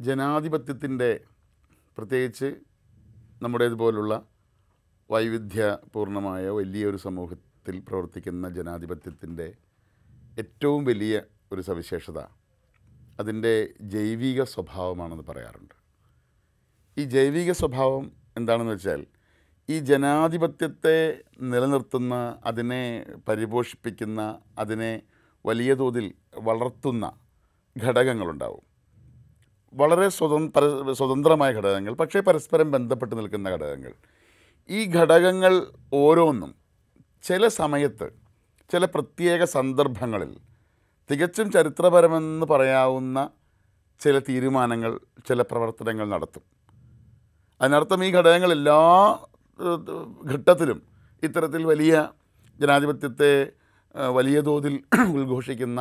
ജനാധിപത്യത്തിന്റെ പ്രത്യേകിച്ച് നമ്മുടേതുപോലുള്ള വൈവിധ്യപൂർണമായ വലിയൊരു സമൂഹത്തിൽ പ്രവർത്തിക്കുന്ന ജനാധിപത്യത്തിന്റെ ഏറ്റവും വലിയ ഒരു സവിശേഷത അതിന്റെ ജൈവിക സ്വഭാവമാണെന്ന് പറയാറുണ്ട്. ഈ ജൈവിക സ്വഭാവം എന്താണെന്ന് വെച്ചാൽ ഈ ജനാധിപത്യത്തെ നിലനിർത്തുന്ന അതിനെ പരിപോഷിപ്പിക്കുന്ന അതിനെ വലിയ തോതിൽ വളർത്തുന്ന ഘടകങ്ങളുണ്ടാവും. വളരെ സ്വതന്ത്ര സ്വതന്ത്രമായ ഘടകങ്ങൾ പക്ഷേ പരസ്പരം ബന്ധപ്പെട്ട് നിൽക്കുന്ന ഘടകങ്ങൾ. ഈ ഘടകങ്ങൾ ഓരോന്നും ചില സമയത്ത് ചില പ്രത്യേക സന്ദർഭങ്ങളിൽ തികച്ചും ചരിത്രപരമെന്ന് പറയാവുന്ന ചില തീരുമാനങ്ങൾ ചില പ്രവർത്തനങ്ങൾ നടത്തും. അതിനർത്ഥം ഈ ഘടകങ്ങൾ എല്ലാ ഘട്ടത്തിലും ഇത്തരത്തിൽ വലിയ ജനാധിപത്യത്തെ വലിയ തോതിൽ ഉദ്ഘോഷിക്കുന്ന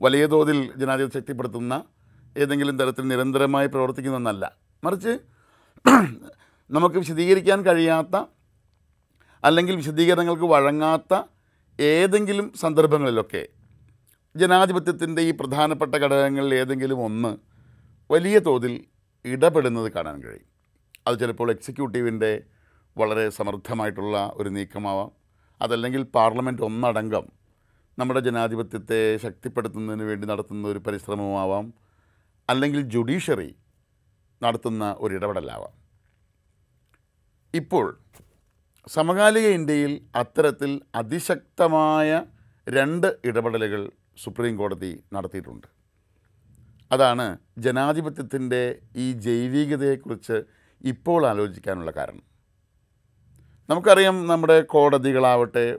വലിയ തോതിൽ ജനാധിപത്യം ശക്തിപ്പെടുത്തുന്ന ഏതെങ്കിലും തരത്തിൽ നിരന്തരമായി പ്രവർത്തിക്കുന്ന ഒന്നല്ല മറിച്ച് നമുക്ക് വിശദീകരിക്കാൻ കഴിയാത്ത അല്ലെങ്കിൽ വിശദീകരണങ്ങൾക്ക് വഴങ്ങാത്ത ഏതെങ്കിലും സന്ദർഭങ്ങളിലൊക്കെ ജനാധിപത്യത്തിന്റെ ഈ പ്രധാനപ്പെട്ട ഘടകങ്ങളിൽ ഏതെങ്കിലും ഒന്ന് വലിയ തോതിൽ ഇടപെടുന്നത് കാണാൻ കഴിയും. അത് ചിലപ്പോൾ എക്സിക്യൂട്ടീവിന്റെ വളരെ സമർത്ഥമായിട്ടുള്ള ഒരു നീക്കമാവാം. അതല്ലെങ്കിൽ പാർലമെന്റ് ഒന്നടങ്കം നമ്മുടെ ജനാധിപത്യത്തെ ശക്തിപ്പെടുത്തുന്നതിന് വേണ്ടി നടത്തുന്ന ഒരു പരിശ്രമമാവാം അല്ലെങ്കിൽ ജുഡീഷ്യറി നടത്തുന്ന ഒരു ഇടപെടലാവാം ഇപ്പോൾ സമകാലിക ഇന്ത്യയിൽ അത്തരത്തിൽ അതിശക്തമായ രണ്ട് ഇടപെടലുകൾ സുപ്രീം കോടതി നടത്തിയിട്ടുണ്ട്. അതാണ് ജനാധിപത്യത്തിന്റെ ഈ ജൈവികതയെക്കുറിച്ച് ഇപ്പോൾ ആലോചിക്കാനുള്ള കാരണം. നമുക്കറിയാം നമ്മുടെ കോടതികളാവട്ടെ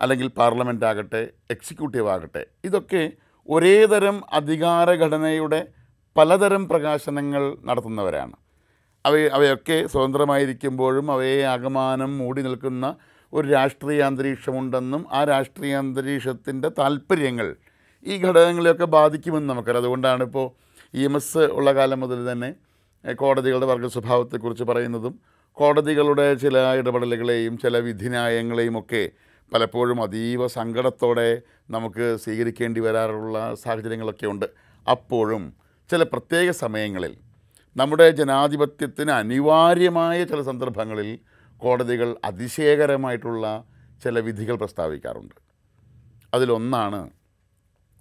അല്ലെങ്കിൽ പാർലമെന്റ് ആകട്ടെ എക്സിക്യൂട്ടീവ് ആകട്ടെ ഇതൊക്കെ ഒരേതരം അധികാരഘടനയുടെ പലതരം പ്രകാശനങ്ങൾ നടത്തുന്നവരാണ്. അവ അവയൊക്കെ സ്വതന്ത്രമായിരിക്കുമ്പോഴും അവയെ ആകമാനം മൂടി നിൽക്കുന്ന ഒരു രാഷ്ട്രീയ അന്തരീക്ഷമുണ്ടെന്നും ആ രാഷ്ട്രീയ അന്തരീക്ഷത്തിന്റെ താല്പര്യങ്ങൾ ഈ ഘടകങ്ങളെയൊക്കെ ബാധിക്കുമെന്ന് നമുക്കറിയാം. അതുകൊണ്ടാണ് ഇപ്പോൾ ഇ എം എസ് ഉള്ള കാലം മുതൽ തന്നെ കോടതികളുടെ വർഗ സ്വഭാവത്തെക്കുറിച്ച് പറയുന്നതും കോടതികളുടെ ചില ഇടപെടലുകളെയും ചില വിധിന്യായങ്ങളെയും ഒക്കെ പലപ്പോഴും അതീവ സങ്കടത്തോടെ നമുക്ക് സ്വീകരിക്കേണ്ടി വരാറുള്ള സാഹചര്യങ്ങളൊക്കെ ഉണ്ട്. അപ്പോഴും ചില പ്രത്യേക സമയങ്ങളിൽ നമ്മുടെ ജനാധിപത്യത്തിന് അനിവാര്യമായ ചില സന്ദർഭങ്ങളിൽ കോടതികൾ അതിശയകരമായിട്ടുള്ള ചില വിധികൾ പ്രസ്താവിക്കാറുണ്ട്. അതിലൊന്നാണ്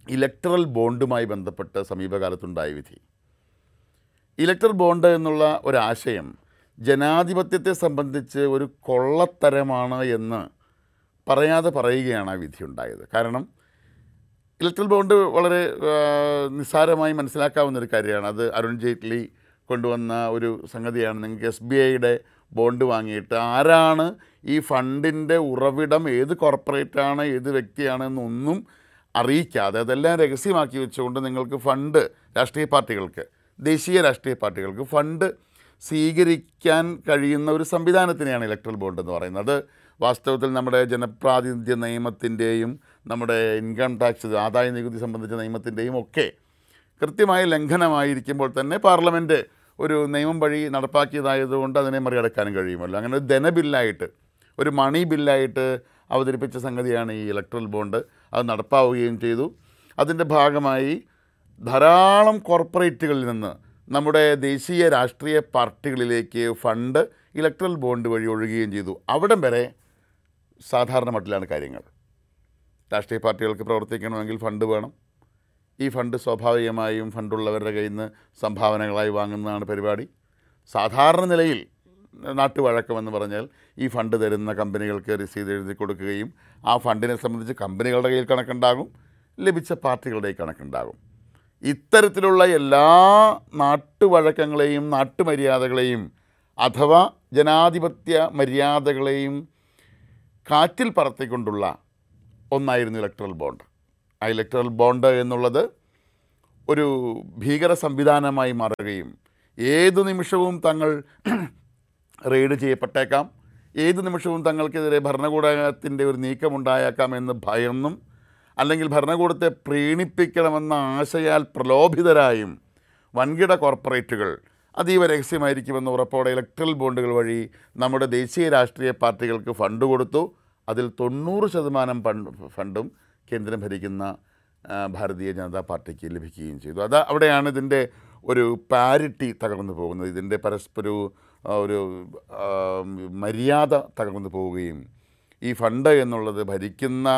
ഇലക്ട്രൽ ബോണ്ടുമായി ബന്ധപ്പെട്ട് സമീപകാലത്തുണ്ടായ വിധി. ഇലക്ട്രൽ ബോണ്ട് എന്നുള്ള ഒരാശയം ജനാധിപത്യത്തെ സംബന്ധിച്ച് ഒരു കൊള്ളത്തരമാണ് എന്ന് പറയാതെ പറയുകയാണ് ആ വിധി ഉണ്ടായത് കാരണം ഇലക്ട്രൽ ബോണ്ട് വളരെ നിസ്സാരമായി മനസ്സിലാക്കാവുന്ന ഒരു കാര്യമാണ്. അത് അരുൺ ജെയ്റ്റ്ലി കൊണ്ടുവന്ന ഒരു സംഗതിയാണ്. നിങ്ങൾക്ക് എസ് ബി ഐയുടെ ബോണ്ട് വാങ്ങിയിട്ട് ആരാണ് ഈ ഫണ്ടിന്റെ ഉറവിടം ഏത് കോർപ്പറേറ്റാണ് ഏത് വ്യക്തിയാണെന്നൊന്നും അറിയിക്കാതെ അതെല്ലാം രഹസ്യമാക്കി വെച്ചുകൊണ്ട് നിങ്ങൾക്ക് ഫണ്ട് രാഷ്ട്രീയ പാർട്ടികൾക്ക് ദേശീയ രാഷ്ട്രീയ പാർട്ടികൾക്ക് ഫണ്ട് സ്വീകരിക്കാൻ കഴിയുന്ന ഒരു സംവിധാനത്തിനെയാണ് ഇലക്ട്രൽ ബോണ്ട് എന്ന് പറയുന്നത്. അത് വാസ്തവത്തിൽ നമ്മുടെ ജനപ്രാതിനിധ്യ നിയമത്തിന്റെയും നമ്മുടെ ഇൻകം ടാക്സ് ആദായ നികുതി സംബന്ധിച്ച നിയമത്തിന്റെയും ഒക്കെ കൃത്യമായ ലംഘനമായിരിക്കുമ്പോൾ തന്നെ പാർലമെന്റ് ഒരു നിയമം വഴി നടപ്പാക്കിയതായതുകൊണ്ട് അതിനെ മറികടക്കാനും കഴിയുമല്ലോ. അങ്ങനെ ഒരു ധനബില്ലായിട്ട് ഒരു മണി ബില്ലായിട്ട് അവതരിപ്പിച്ച സംഗതിയാണ് ഈ ഇലക്ട്രൽ ബോണ്ട് അത് നടപ്പാവുകയും ചെയ്തു. അതിന്റെ ഭാഗമായി ധാരാളം കോർപ്പറേറ്റുകളിൽ നിന്ന് നമ്മുടെ ദേശീയ രാഷ്ട്രീയ പാർട്ടികളിലേക്ക് ഫണ്ട് ഇലക്ട്രൽ ബോണ്ട് വഴി ഒഴുകുകയും ചെയ്തു. അവിടം വരെ സാധാരണ മട്ടിലാണ് കാര്യങ്ങൾ. രാഷ്ട്രീയ പാർട്ടികൾക്ക് പ്രവർത്തിക്കണമെങ്കിൽ ഫണ്ട് വേണം. ഈ ഫണ്ട് സ്വാഭാവികമായും ഫണ്ടുള്ളവരുടെ കയ്യിൽ നിന്ന് സംഭാവനകളായി വാങ്ങുന്നതാണ് പരിപാടി. സാധാരണ നിലയിൽ നാട്ടുവഴക്കമെന്ന് പറഞ്ഞാൽ ഈ ഫണ്ട് തരുന്ന കമ്പനികൾക്ക് രസീത് എഴുതി കൊടുക്കുകയും ആ ഫണ്ടിനെ സംബന്ധിച്ച് കമ്പനികളുടെ കയ്യിൽ കണക്കുണ്ടാകും ലഭിച്ച പാർട്ടികളുടെ കണക്കുണ്ടാകും. ഇത്തരത്തിലുള്ള എല്ലാ നാട്ടുവഴക്കങ്ങളെയും നാട്ടുമര്യാദകളെയും അഥവാ ജനാധിപത്യ മര്യാദകളെയും കാറ്റിൽ പറത്തിക്കൊണ്ടുള്ള ഒന്നായിരുന്നു ഇലക്ട്രൽ ബോണ്ട് ആ ഇലക്ട്രൽ ബോണ്ട് എന്നുള്ളത് ഒരു ഭീകര സംവിധാനമായി മാറുകയും ഏതു നിമിഷവും തങ്ങൾ റെയ്ഡ് ചെയ്യപ്പെട്ടേക്കാം ഏത് നിമിഷവും തങ്ങൾക്കെതിരെ ഭരണകൂടത്തിന്റെ ഒരു നീക്കമുണ്ടായേക്കാം എന്ന് ഭയന്നും അല്ലെങ്കിൽ ഭരണകൂടത്തെ പ്രീണിപ്പിക്കണമെന്ന ആശയാൽ പ്രലോഭിതരായും വൻകിട കോർപ്പറേറ്റുകൾ അതീവ രഹസ്യമായിരിക്കുമെന്ന് ഉറപ്പോടെ ഇലക്ട്രൽ ബോണ്ടുകൾ വഴി നമ്മുടെ ദേശീയ രാഷ്ട്രീയ പാർട്ടികൾക്ക് ഫണ്ട് കൊടുത്തു. അതിൽ തൊണ്ണൂറ് ശതമാനം ഫണ്ട് കേന്ദ്രം ഭരിക്കുന്ന ഭാരതീയ ജനതാ പാർട്ടിക്ക് ലഭിക്കുകയും ചെയ്തു. അത് അവിടെയാണ് ഇതിന്റെ ഒരു പാരിറ്റി തകർന്നു പോകുന്നത്. ഇതിന്റെ പരസ്പര ഒരു മര്യാദ തകർന്നു പോവുകയും ഈ ഫണ്ട് എന്നുള്ളത് ഭരിക്കുന്ന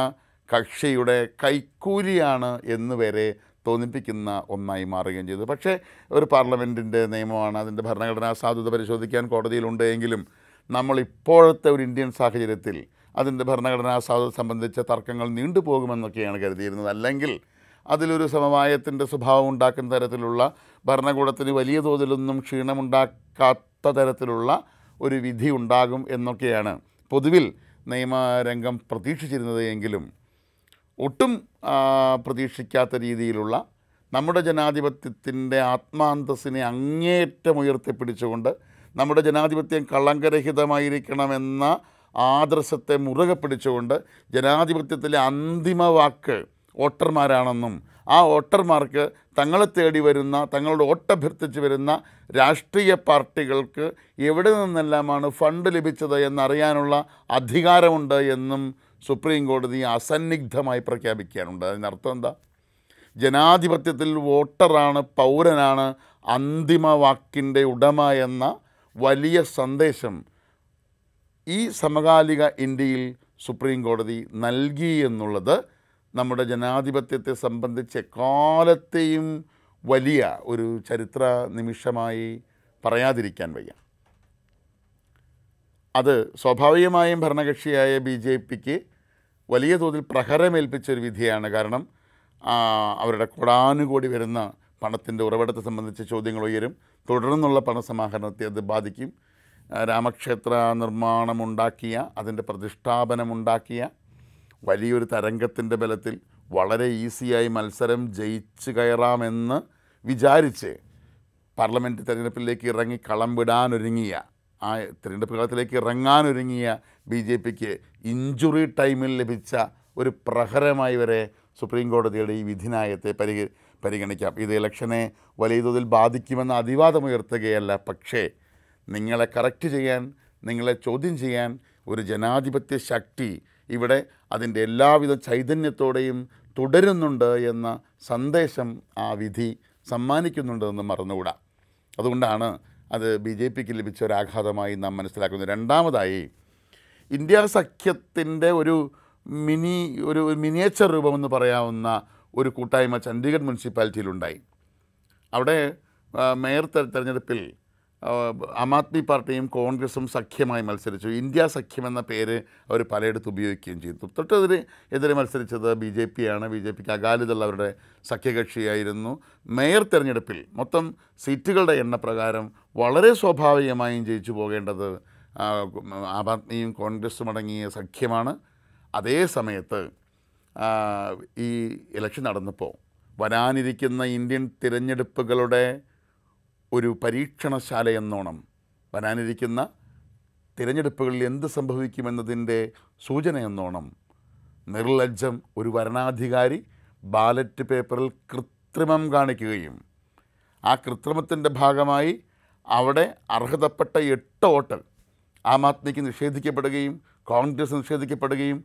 കക്ഷിയുടെ കൈക്കൂലിയാണ് എന്ന് വരെ തോന്നിപ്പിക്കുന്ന ഒന്നായി മാറുകയും ചെയ്തു. പക്ഷേ ഒരു പാർലമെന്റിന്റെ നിയമമാണ് അതിന്റെ ഭരണഘടനാ സാധുത പരിശോധിക്കാൻ കോടതിയിലുണ്ട് എങ്കിലും നമ്മൾ ഇപ്പോഴത്തെ ഒരു ഇന്ത്യൻ സാഹചര്യത്തിൽ അതിന്റെ ഭരണഘടനാ സാധുത സംബന്ധിച്ച തർക്കങ്ങൾ നീണ്ടുപോകുമെന്നൊക്കെയാണ് കരുതിയിരുന്നത്. അല്ലെങ്കിൽ അതിലൊരു സമവായത്തിന്റെ സ്വഭാവം ഉണ്ടാക്കുന്ന തരത്തിലുള്ള ഭരണകൂടത്തിന് വലിയ തോതിലൊന്നും ക്ഷീണമുണ്ടാക്കാത്ത തരത്തിലുള്ള ഒരു വിധി ഉണ്ടാകും എന്നൊക്കെയാണ് പൊതുവിൽ നിയമരംഗം പ്രതീക്ഷിച്ചിരുന്നത് എങ്കിലും ഒട്ടും പ്രതീക്ഷിക്കാത്ത രീതിയിലുള്ള നമ്മുടെ ജനാധിപത്യത്തിന്റെ ആത്മാന്തസ്സിനെ അങ്ങേയറ്റം ഉയർത്തിപ്പിടിച്ചുകൊണ്ട് നമ്മുടെ ജനാധിപത്യം കളങ്കരഹിതമായിരിക്കണമെന്ന ആദർശത്തെ മുറുകെ പിടിച്ചുകൊണ്ട് ജനാധിപത്യത്തിലെ അന്തിമ വാക്ക് വോട്ടർമാരാണെന്നും ആ വോട്ടർമാർക്ക് തങ്ങളെ തേടി വരുന്ന തങ്ങളുടെ വോട്ടഭ്യർത്ഥിച്ച് വരുന്ന രാഷ്ട്രീയ പാർട്ടികൾക്ക് എവിടെ നിന്നെല്ലാമാണ് ഫണ്ട് ലഭിച്ചത് എന്നറിയാനുള്ള അധികാരമുണ്ട് എന്നും സുപ്രീം കോടതി അസന്നിഗ്ധമായി പ്രഖ്യാപിക്കാനുണ്ട് അതിനർത്ഥം എന്താ? ജനാധിപത്യത്തിൽ വോട്ടറാണ് പൗരനാണ് അന്തിമ വാക്കിന്റെ ഉടമ എന്ന വലിയ സന്ദേശം ഈ സമകാലിക ഇന്ത്യയിൽ സുപ്രീം കോടതി നൽകി എന്നുള്ളത് നമ്മുടെ ജനാധിപത്യത്തെ സംബന്ധിച്ച് എക്കാലത്തെയും വലിയ ഒരു ചരിത്ര നിമിഷമായി പറയാതിരിക്കാൻ വയ്യ. അത് സ്വാഭാവികമായും ഭരണകക്ഷിയായ ബി ജെ പിക്ക് വലിയ തോതിൽ പ്രഹരമേൽപ്പിച്ച ഒരു വിധിയാണ്. കാരണം അവരുടെ കൊടാനുകൂടി വരുന്ന പണത്തിന്റെ ഉറവിടത്തെ സംബന്ധിച്ച് ചോദ്യങ്ങൾ ഉയരും. തുടർന്നുള്ള പണസമാഹരണത്തെ അത് ബാധിക്കും. രാമക്ഷേത്ര നിർമ്മാണമുണ്ടാക്കിയ അതിന്റെ പ്രതിഷ്ഠാപനമുണ്ടാക്കിയ വലിയൊരു തരംഗത്തിന്റെ ബലത്തിൽ വളരെ ഈസിയായി മത്സരം ജയിച്ച് കയറാമെന്ന് വിചാരിച്ച് പാർലമെന്റ് തിരഞ്ഞെടുപ്പിലേക്ക് ഇറങ്ങി കളം വിടാനൊരുങ്ങിയ ആ തിരഞ്ഞെടുപ്പ് കാലത്തിലേക്ക് ഇറങ്ങാനൊരുങ്ങിയ ബി ജെ പിക്ക് ഇഞ്ചുറി ടൈമിൽ ലഭിച്ച ഒരു പ്രഹരമായി വരെ സുപ്രീം കോടതിയുടെ ഈ വിധിനായത്തെ പരിഗ പരിഗണിക്കാം. ഇത് ഇലക്ഷനെ വലിയ തോതിൽ ബാധിക്കുമെന്ന അതിവാദമുയർത്തുകയല്ല പക്ഷേ നിങ്ങളെ കറക്റ്റ് ചെയ്യാൻ നിങ്ങളെ ചോദ്യം ചെയ്യാൻ ഒരു ജനാധിപത്യ ശക്തി ഇവിടെ അതിന്റെ എല്ലാവിധ ചൈതന്യത്തോടെയും തുടരുന്നുണ്ട് എന്ന സന്ദേശം ആ വിധി സമ്മാനിക്കുന്നുണ്ടെന്ന് മറന്നുകൂടാ. അതുകൊണ്ടാണ് അത് ബി ജെ പിക്ക് ലഭിച്ച ഒരാഘാതമായി നാം മനസ്സിലാക്കുന്നത്. രണ്ടാമതായി ഇന്ത്യ സഖ്യത്തിന്റെ ഒരു മിനി ഒരു മിനിയേച്ചർ രൂപമെന്ന് പറയാവുന്ന ഒരു കൂട്ടായ്മ ചണ്ഡീഗഡ് മുനിസിപ്പാലിറ്റിയിലുണ്ടായി. അവിടെ മേയർ തെരഞ്ഞെടുപ്പിൽ ആ, ആദ്മി പാർട്ടിയും കോൺഗ്രസും സഖ്യമായി മത്സരിച്ചു. ഇന്ത്യ സഖ്യം എന്ന പേര് അവർ പലയിടത്ത് ഉപയോഗിക്കുകയും ചെയ്തു. തൊട്ടെതിരെ എതിരെ മത്സരിച്ചത് ബി ജെ പി ആണ്. ബി ജെ പിക്ക് അകാലിദൾ അവരുടെ സഖ്യകക്ഷിയായിരുന്നു. മേയർ തെരഞ്ഞെടുപ്പിൽ മൊത്തം സീറ്റുകളുടെ എണ്ണപ്രകാരം വളരെ സ്വാഭാവികമായും ജയിച്ചു പോകേണ്ടത് ആം ആദ്മിയും കോൺഗ്രസും അടങ്ങിയ സഖ്യമാണ്. അതേ സമയത്ത് ഈ ഇലക്ഷൻ നടന്നപ്പോൾ വരാനിരിക്കുന്ന ഇന്ത്യൻ തിരഞ്ഞെടുപ്പുകളുടെ ഒരു പരീക്ഷണശാല എന്നോണം വരാനിരിക്കുന്ന തിരഞ്ഞെടുപ്പുകളിൽ എന്ത് സംഭവിക്കുമെന്നതിന്റെ സൂചന എന്നോണം നിർലജ്ജം ഒരു വരണാധികാരി ബാലറ്റ് പേപ്പറിൽ കൃത്രിമം കാണിക്കുകയും ആ കൃത്രിമത്തിന്റെ ഭാഗമായി അവിടെ അർഹതപ്പെട്ട എട്ട് വോട്ട് ആം ആദ്മിക്ക് നിഷേധിക്കപ്പെടുകയും കോൺഗ്രസ് നിഷേധിക്കപ്പെടുകയും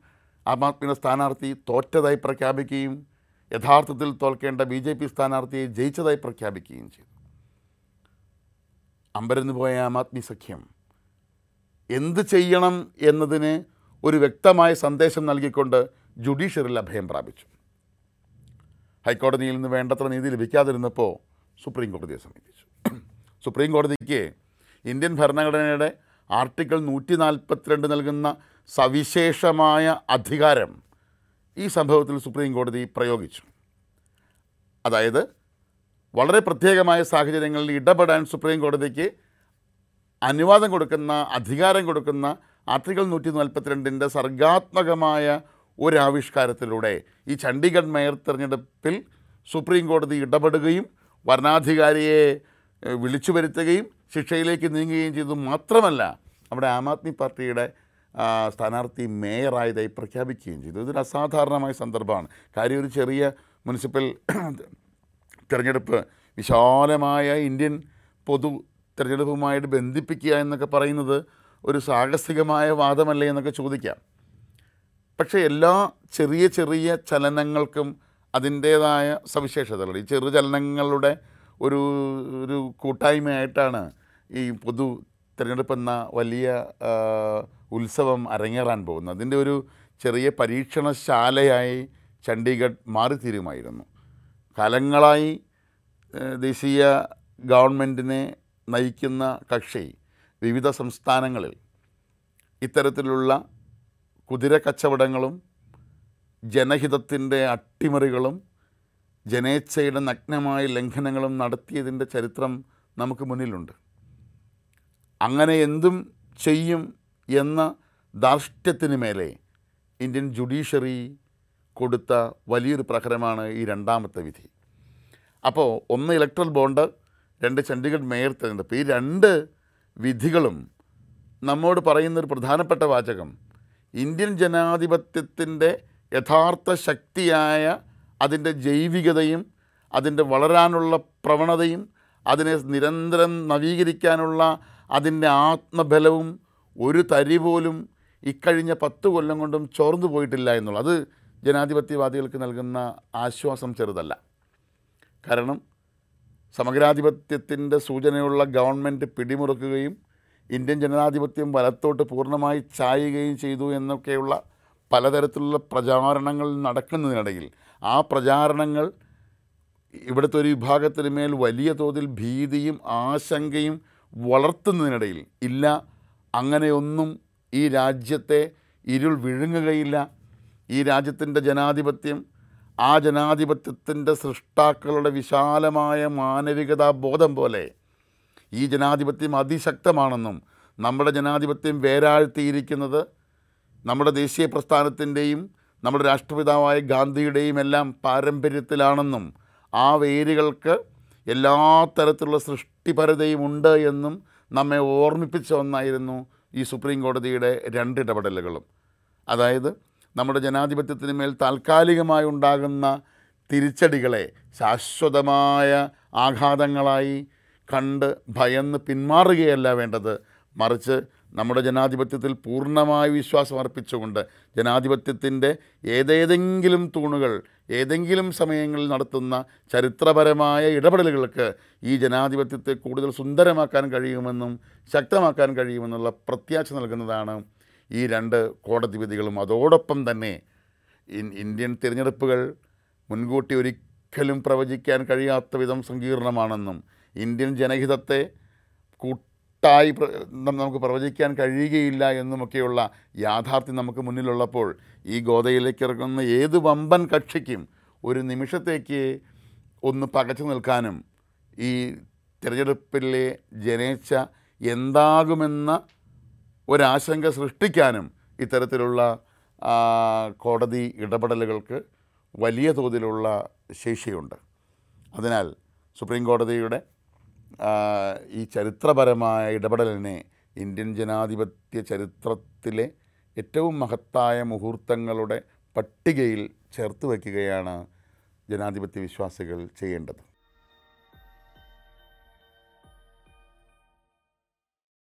ആം ആദ്മിയുടെ സ്ഥാനാർത്ഥി തോറ്റതായി പ്രഖ്യാപിക്കുകയും യഥാർത്ഥത്തിൽ തോൽക്കേണ്ട ബി ജെ പി സ്ഥാനാർത്ഥിയെ ജയിച്ചതായി പ്രഖ്യാപിക്കുകയും ചെയ്തു. അമ്പരന്ന് പോയ ആം ആദ്മി സഖ്യം. എന്ത് ചെയ്യണം എന്നതിന് ഒരു വ്യക്തമായ സന്ദേശം നൽകിക്കൊണ്ട് ജുഡീഷ്യറിൽ അഭയം പ്രാപിച്ചു. ഹൈക്കോടതിയിൽ നിന്ന് വേണ്ടത്ര നീതി ലഭിക്കാതിരുന്നപ്പോൾ സുപ്രീം കോടതിയെ സമീപിച്ചു. സുപ്രീം കോടതിക്ക് ഇന്ത്യൻ ഭരണഘടനയുടെ ആർട്ടിക്കിൾ നൂറ്റി നാൽപ്പത്തിരണ്ട് നൽകുന്ന സവിശേഷമായ അധികാരം ഈ സംഭവത്തിൽ സുപ്രീം കോടതി പ്രയോഗിച്ചു. അതായത് വളരെ പ്രത്യേകമായ സാഹചര്യങ്ങളിൽ ഇടപെടാൻ സുപ്രീം കോടതിക്ക് അനുവാദം കൊടുക്കുന്ന അധികാരം കൊടുക്കുന്ന ആർട്ടിക്കിൾ നൂറ്റി നാൽപ്പത്തിരണ്ടിന്റെ സർഗാത്മകമായ ഒരാവിഷ്കാരത്തിലൂടെ ഈ ചണ്ഡീഗഡ് മേയർ തിരഞ്ഞെടുപ്പിൽ സുപ്രീം കോടതി ഇടപെടുകയും വരണാധികാരിയെ വിളിച്ചു വരുത്തുകയും ശിക്ഷയിലേക്ക് നീങ്ങുകയും ചെയ്തു. മാത്രമല്ല അവിടെ ആം ആദ്മി പാർട്ടിയുടെ സ്ഥാനാർത്ഥി മേയറായതായി പ്രഖ്യാപിക്കുകയും ചെയ്തു. ഇതൊരു അസാധാരണമായ സന്ദർഭമാണ്. കാര്യം ഒരു ചെറിയ മുനിസിപ്പൽ തിരഞ്ഞെടുപ്പ് വിശാലമായ ഇന്ത്യൻ പൊതു തിരഞ്ഞെടുപ്പുമായിട്ട് ബന്ധിപ്പിക്കുക എന്നൊക്കെ പറയുന്നത് ഒരു സാഹസികമായ വാദമല്ലേ എന്നൊക്കെ ചോദിക്കാം. പക്ഷേ എല്ലാ ചെറിയ ചെറിയ ചലനങ്ങൾക്കും അതിന്റേതായ സവിശേഷതകൾ ഈ ചെറു ചലനങ്ങളുടെ ഒരു ഒരു കൂട്ടായ്മയായിട്ടാണ് ഈ പൊതു തിരഞ്ഞെടുപ്പ് എന്ന വലിയ ഉത്സവം അരങ്ങേറാൻ പോകുന്നത്. അതിന്റെ ഒരു ചെറിയ പരീക്ഷണശാലയായി ചണ്ഡീഗഡ് മാറിത്തീരുമായിരുന്നു. കാലങ്ങളായി ദേശീയ ഗവൺമെന്റിനെ നയിക്കുന്ന കക്ഷി വിവിധ സംസ്ഥാനങ്ങളിൽ ഇത്തരത്തിലുള്ള കുതിര കച്ചവടങ്ങളും ജനഹിതത്തിന്റെ അട്ടിമറികളും ജനേച്ഛയുടെ നഗ്നമായ ലംഘനങ്ങളും നടത്തിയതിന്റെ ചരിത്രം നമുക്ക് മുന്നിലുണ്ട്. അങ്ങനെ എന്തും ചെയ്യും എന്ന ധാർഷ്ട്യത്തിന് മേലെ ഇന്ത്യൻ ജുഡീഷ്യറി കൊടുത്ത വലിയൊരു പ്രഹരമാണ് ഈ രണ്ടാമത്തെ വിധി. അപ്പോൾ ഒന്ന് ഇലക്ട്രൽ ബോണ്ട് രണ്ട് ചണ്ഡീഗഡ് മേയർ തിരഞ്ഞെടുപ്പ്. ഈ രണ്ട് വിധികളും നമ്മോട് പറയുന്നൊരു പ്രധാനപ്പെട്ട വാചകം ഇന്ത്യൻ ജനാധിപത്യത്തിന്റെ യഥാർത്ഥ ശക്തിയായ അതിന്റെ ജൈവികതയും അതിന്റെ വളരാനുള്ള പ്രവണതയും അതിനെ നിരന്തരം നവീകരിക്കാനുള്ള അതിന്റെ ആത്മബലവും ഒരു തരി പോലും ഇക്കഴിഞ്ഞ പത്ത് കൊല്ലം കൊണ്ടും ചോർന്നു പോയിട്ടില്ല എന്നുള്ളത് അത് ജനാധിപത്യവാദികൾക്ക് നൽകുന്ന ആശ്വാസം ചെറുതല്ല. കാരണം സമഗ്രാധിപത്യത്തിന്റെ സൂചനയുള്ള ഗവൺമെന്റ് പിടിമുറുക്കുകയും ഇന്ത്യൻ ജനാധിപത്യം വലത്തോട്ട് പൂർണമായി ചായുകയും ചെയ്തു എന്നൊക്കെയുള്ള പലതരത്തിലുള്ള പ്രചാരണങ്ങൾ നടക്കുന്നതിനിടയിൽ ആ പ്രചാരണങ്ങൾ ഇവിടുത്തെ ഒരു വിഭാഗത്തിന് മേൽ വലിയ തോതിൽ ഭീതിയും ആശങ്കയും വളർത്തുന്നതിനിടയിൽ ഇല്ല അങ്ങനെയൊന്നും ഈ രാജ്യത്തെ ഇരുൾ വിഴുങ്ങുകയില്ല. ഈ രാജ്യത്തിന്റെ ജനാധിപത്യം ആ ജനാധിപത്യത്തിന്റെ സൃഷ്ടാക്കളുടെ വിശാലമായ മാനവികതാ ബോധം പോലെ ഈ ജനാധിപത്യം അതിശക്തമാണെന്നും നമ്മുടെ ജനാധിപത്യം വേരാഴ്ത്തിയിരിക്കുന്നത് നമ്മുടെ ദേശീയ പ്രസ്ഥാനത്തിന്റെയും നമ്മുടെ രാഷ്ട്രപിതാവായ ഗാന്ധിയുടെയും എല്ലാം പാരമ്പര്യത്തിലാണെന്നും ആ വേരുകൾക്ക് എല്ലാ തരത്തിലുള്ള സൃഷ്ടിപരതയും ഉണ്ട് എന്നും നമ്മെ ഓർമ്മിപ്പിച്ച ഒന്നായിരുന്നു ഈ സുപ്രീം കോടതിയുടെ രണ്ട് ഇടപെടലുകളും അതായത് നമ്മുടെ ജനാധിപത്യത്തിന് മേൽ താൽക്കാലികമായി ഉണ്ടാകുന്ന തിരിച്ചടികളെ ശാശ്വതമായ ആഘാതങ്ങളായി കണ്ട് ഭയന്ന് പിന്മാറുകയല്ല വേണ്ടത്. മറിച്ച് നമ്മുടെ ജനാധിപത്യത്തിൽ പൂർണമായി വിശ്വാസം അർപ്പിച്ചുകൊണ്ട് ജനാധിപത്യത്തിന്റെ ഏതേതെങ്കിലും തൂണുകൾ ഏതെങ്കിലും സമയങ്ങളിൽ നടത്തുന്ന ചരിത്രപരമായ ഇടപെടലുകൾക്ക് ഈ ജനാധിപത്യത്തെ കൂടുതൽ സുന്ദരമാക്കാൻ കഴിയുമെന്നും ശക്തമാക്കാൻ കഴിയുമെന്നുള്ള പ്രത്യാശ നൽകുന്നതാണ് ഈ രണ്ട് കോടതി വിധികളും അതോടൊപ്പം തന്നെ ഇന്ത്യൻ തിരഞ്ഞെടുപ്പുകൾ മുൻകൂട്ടി ഒരിക്കലും പ്രവചിക്കാൻ കഴിയാത്ത വിധം സങ്കീർണമാണെന്നും ഇന്ത്യൻ ജനഹിതത്തെ കൂട്ടായി നമുക്ക് പ്രവചിക്കാൻ കഴിയുകയില്ല എന്നുമൊക്കെയുള്ള യാഥാർത്ഥ്യം നമുക്ക് മുന്നിലുള്ളപ്പോൾ ഈ ഗോതയിലേക്ക് ഇറങ്ങുന്ന ഏത് വമ്പൻ കക്ഷിക്കും ഒരു നിമിഷത്തേക്ക് ഒന്ന് പകച്ചു നിൽക്കാനും ഈ തിരഞ്ഞെടുപ്പിലെ ജനേച്ഛ എന്താകുമെന്ന ഒരാശങ്ക സൃഷ്ടിക്കാനും ഇത്തരത്തിലുള്ള കോടതി ഇടപെടലുകൾക്ക് വലിയ തോതിലുള്ള ശേഷിയുണ്ട്. അതിനാൽ സുപ്രീം കോടതിയുടെ ഈ ചരിത്രപരമായ ഇടപെടലിനെ ഇന്ത്യൻ ജനാധിപത്യ ചരിത്രത്തിലെ ഏറ്റവും മഹത്തായ മുഹൂർത്തങ്ങളുടെ പട്ടികയിൽ ചേർത്ത് വയ്ക്കുകയാണ് ജനാധിപത്യ വിശ്വാസികൾ ചെയ്യേണ്ടത്.